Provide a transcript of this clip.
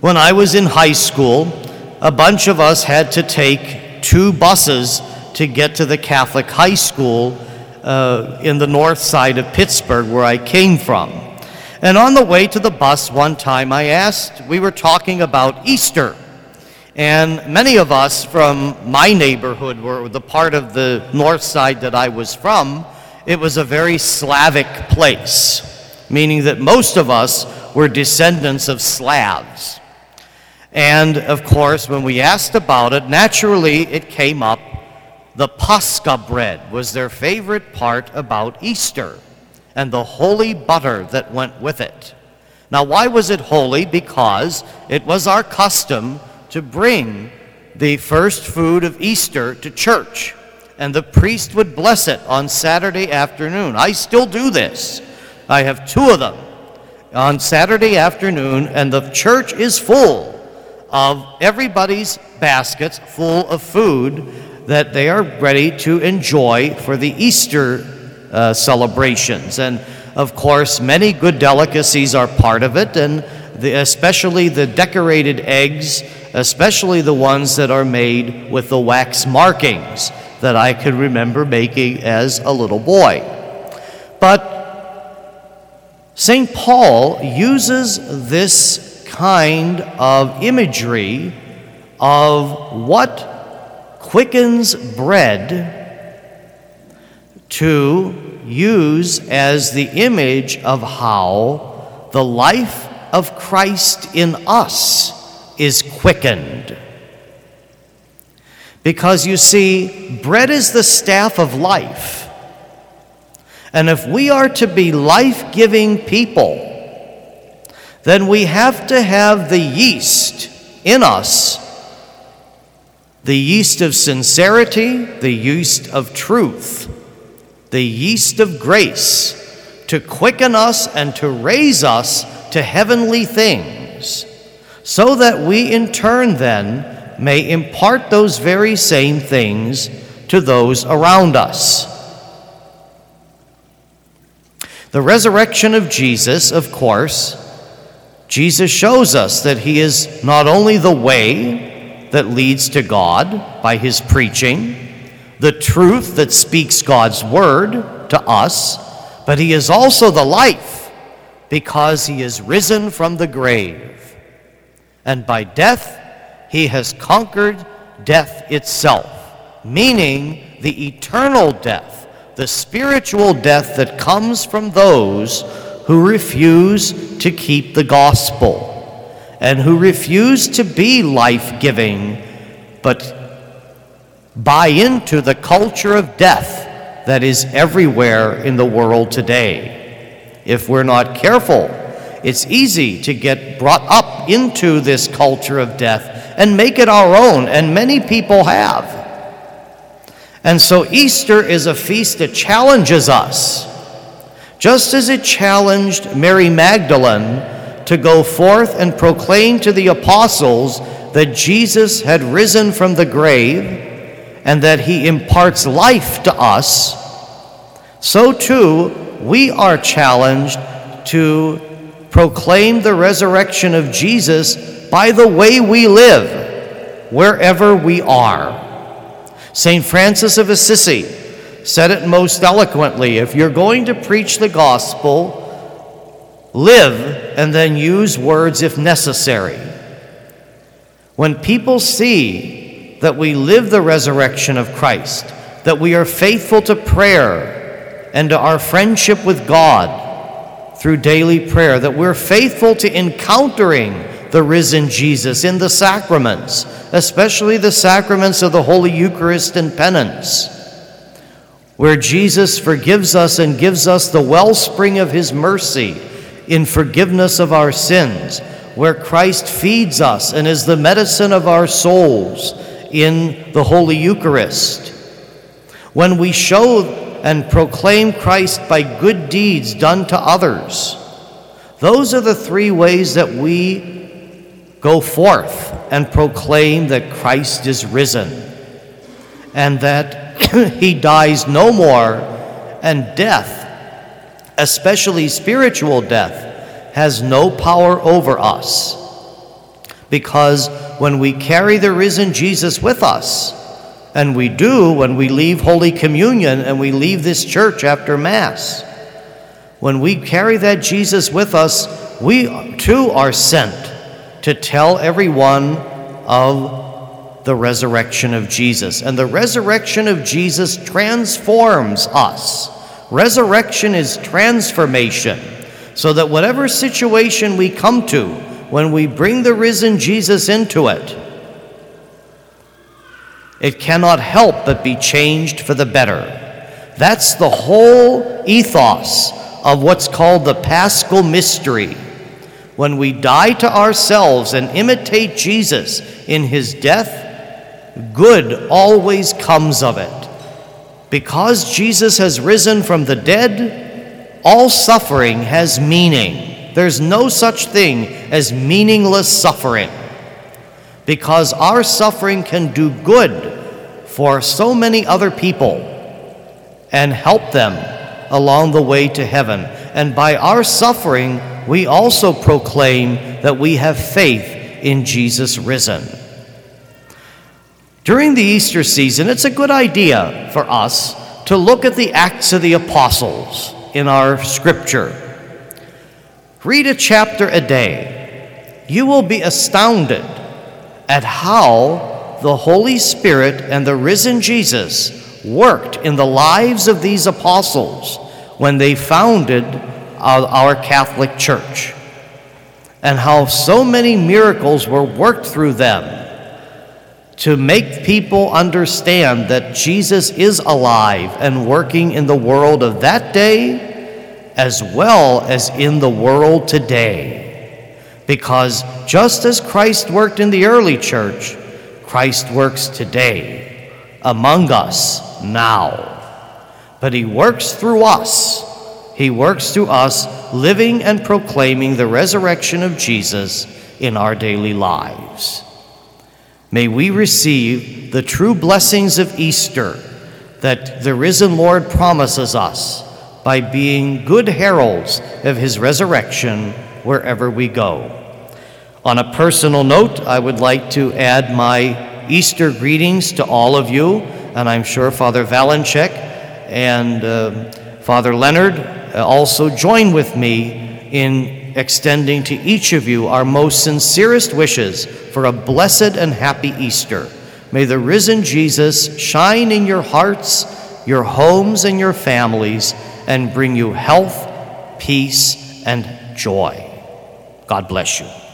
When I was in high school, a bunch of us had to take two buses to get to the Catholic high school uh, in the north side of Pittsburgh, where I came from. And on the way to the bus one time, I asked, we were talking about Easter. And many of us from my neighborhood were the part of the north side that I was from. It was a very Slavic place, meaning that most of us were descendants of Slavs. And of course, when we asked about it, naturally it came up. The Pascha bread was their favorite part about Easter and the holy butter that went with it. Now, why was it holy? Because it was our custom to bring the first food of Easter to church, and the priest would bless it on Saturday afternoon. I still do this. I have two of them on Saturday afternoon, and the church is full of everybody's baskets full of food that they are ready to enjoy for the Easter uh, celebrations. And of course, many good delicacies are part of it, and the, especially the decorated eggs, especially the ones that are made with the wax markings that I could remember making as a little boy. But St. Paul uses this kind of imagery of what quickens bread to use as the image of how the life of Christ in us is quickened. Because you see, bread is the staff of life. And if we are to be life giving people, then we have to have the yeast in us the yeast of sincerity, the yeast of truth, the yeast of grace to quicken us and to raise us to heavenly things, so that we in turn then may impart those very same things to those around us. The resurrection of Jesus, of course, Jesus shows us that He is not only the way that leads to God by His preaching, the truth that speaks God's word to us, but He is also the life because He is risen from the grave. And by death, He has conquered death itself, meaning the eternal death, the spiritual death that comes from those who refuse to keep the gospel and who refuse to be life giving, but buy into the culture of death that is everywhere in the world today. If we're not careful, it's easy to get brought up into this culture of death and make it our own, and many people have. And so Easter is a feast that challenges us just as it challenged Mary Magdalene to go forth and proclaim to the apostles that Jesus had risen from the grave and that he imparts life to us, so too we are challenged to proclaim the resurrection of Jesus by the way we live, wherever we are. St. Francis of Assisi said it most eloquently. If you're going to preach the gospel, live and then use words if necessary. When people see that we live the resurrection of Christ, that we are faithful to prayer and to our friendship with God through daily prayer, that we're faithful to encountering the risen Jesus in the sacraments, especially the sacraments of the Holy Eucharist and penance where Jesus forgives us and gives us the wellspring of his mercy in forgiveness of our sins, where Christ feeds us and is the medicine of our souls in the Holy Eucharist. When we show and proclaim Christ by good deeds done to others, those are the three ways that we go forth and proclaim that Christ is risen and that he dies no more, and death, especially spiritual death, has no power over us. Because when we carry the risen Jesus with us, and we do when we leave Holy Communion and we leave this church after Mass, when we carry that Jesus with us, we too are sent to tell everyone of the resurrection of Jesus. And the resurrection of Jesus transforms us. Resurrection is transformation, so that whatever situation we come to, when we bring the risen Jesus into it, it cannot help but be changed for the better. That's the whole ethos of what's called the paschal mystery. When we die to ourselves and imitate Jesus in his death, good always comes of it. Because Jesus has risen from the dead, all suffering has meaning. There's no such thing as meaningless suffering. Because our suffering can do good for so many other people and help them along the way to heaven. And by our suffering, we also proclaim that we have faith in Jesus risen. During the Easter season, it's a good idea for us to look at the Acts of the Apostles in our scripture. Read a chapter a day. You will be astounded at how the Holy Spirit and the risen Jesus worked in the lives of these apostles when they founded our Catholic Church, and how so many miracles were worked through them to make people understand that Jesus is alive and working in the world of that day as well as in the world today. Because just as Christ worked in the early church, Christ works today among us now. But he works through us. He works through us living and proclaiming the resurrection of Jesus in our daily lives. May we receive the true blessings of Easter that the risen Lord promises us by being good heralds of his resurrection wherever we go. On a personal note, I would like to add my Easter greetings to all of you, and I'm sure Father Valenchek and uh, Father Leonard uh, also join with me in extending to each of you our most sincerest wishes for a blessed and happy Easter. May the risen Jesus shine in your hearts, your homes, and your families, and bring you health, peace, and joy. God bless you.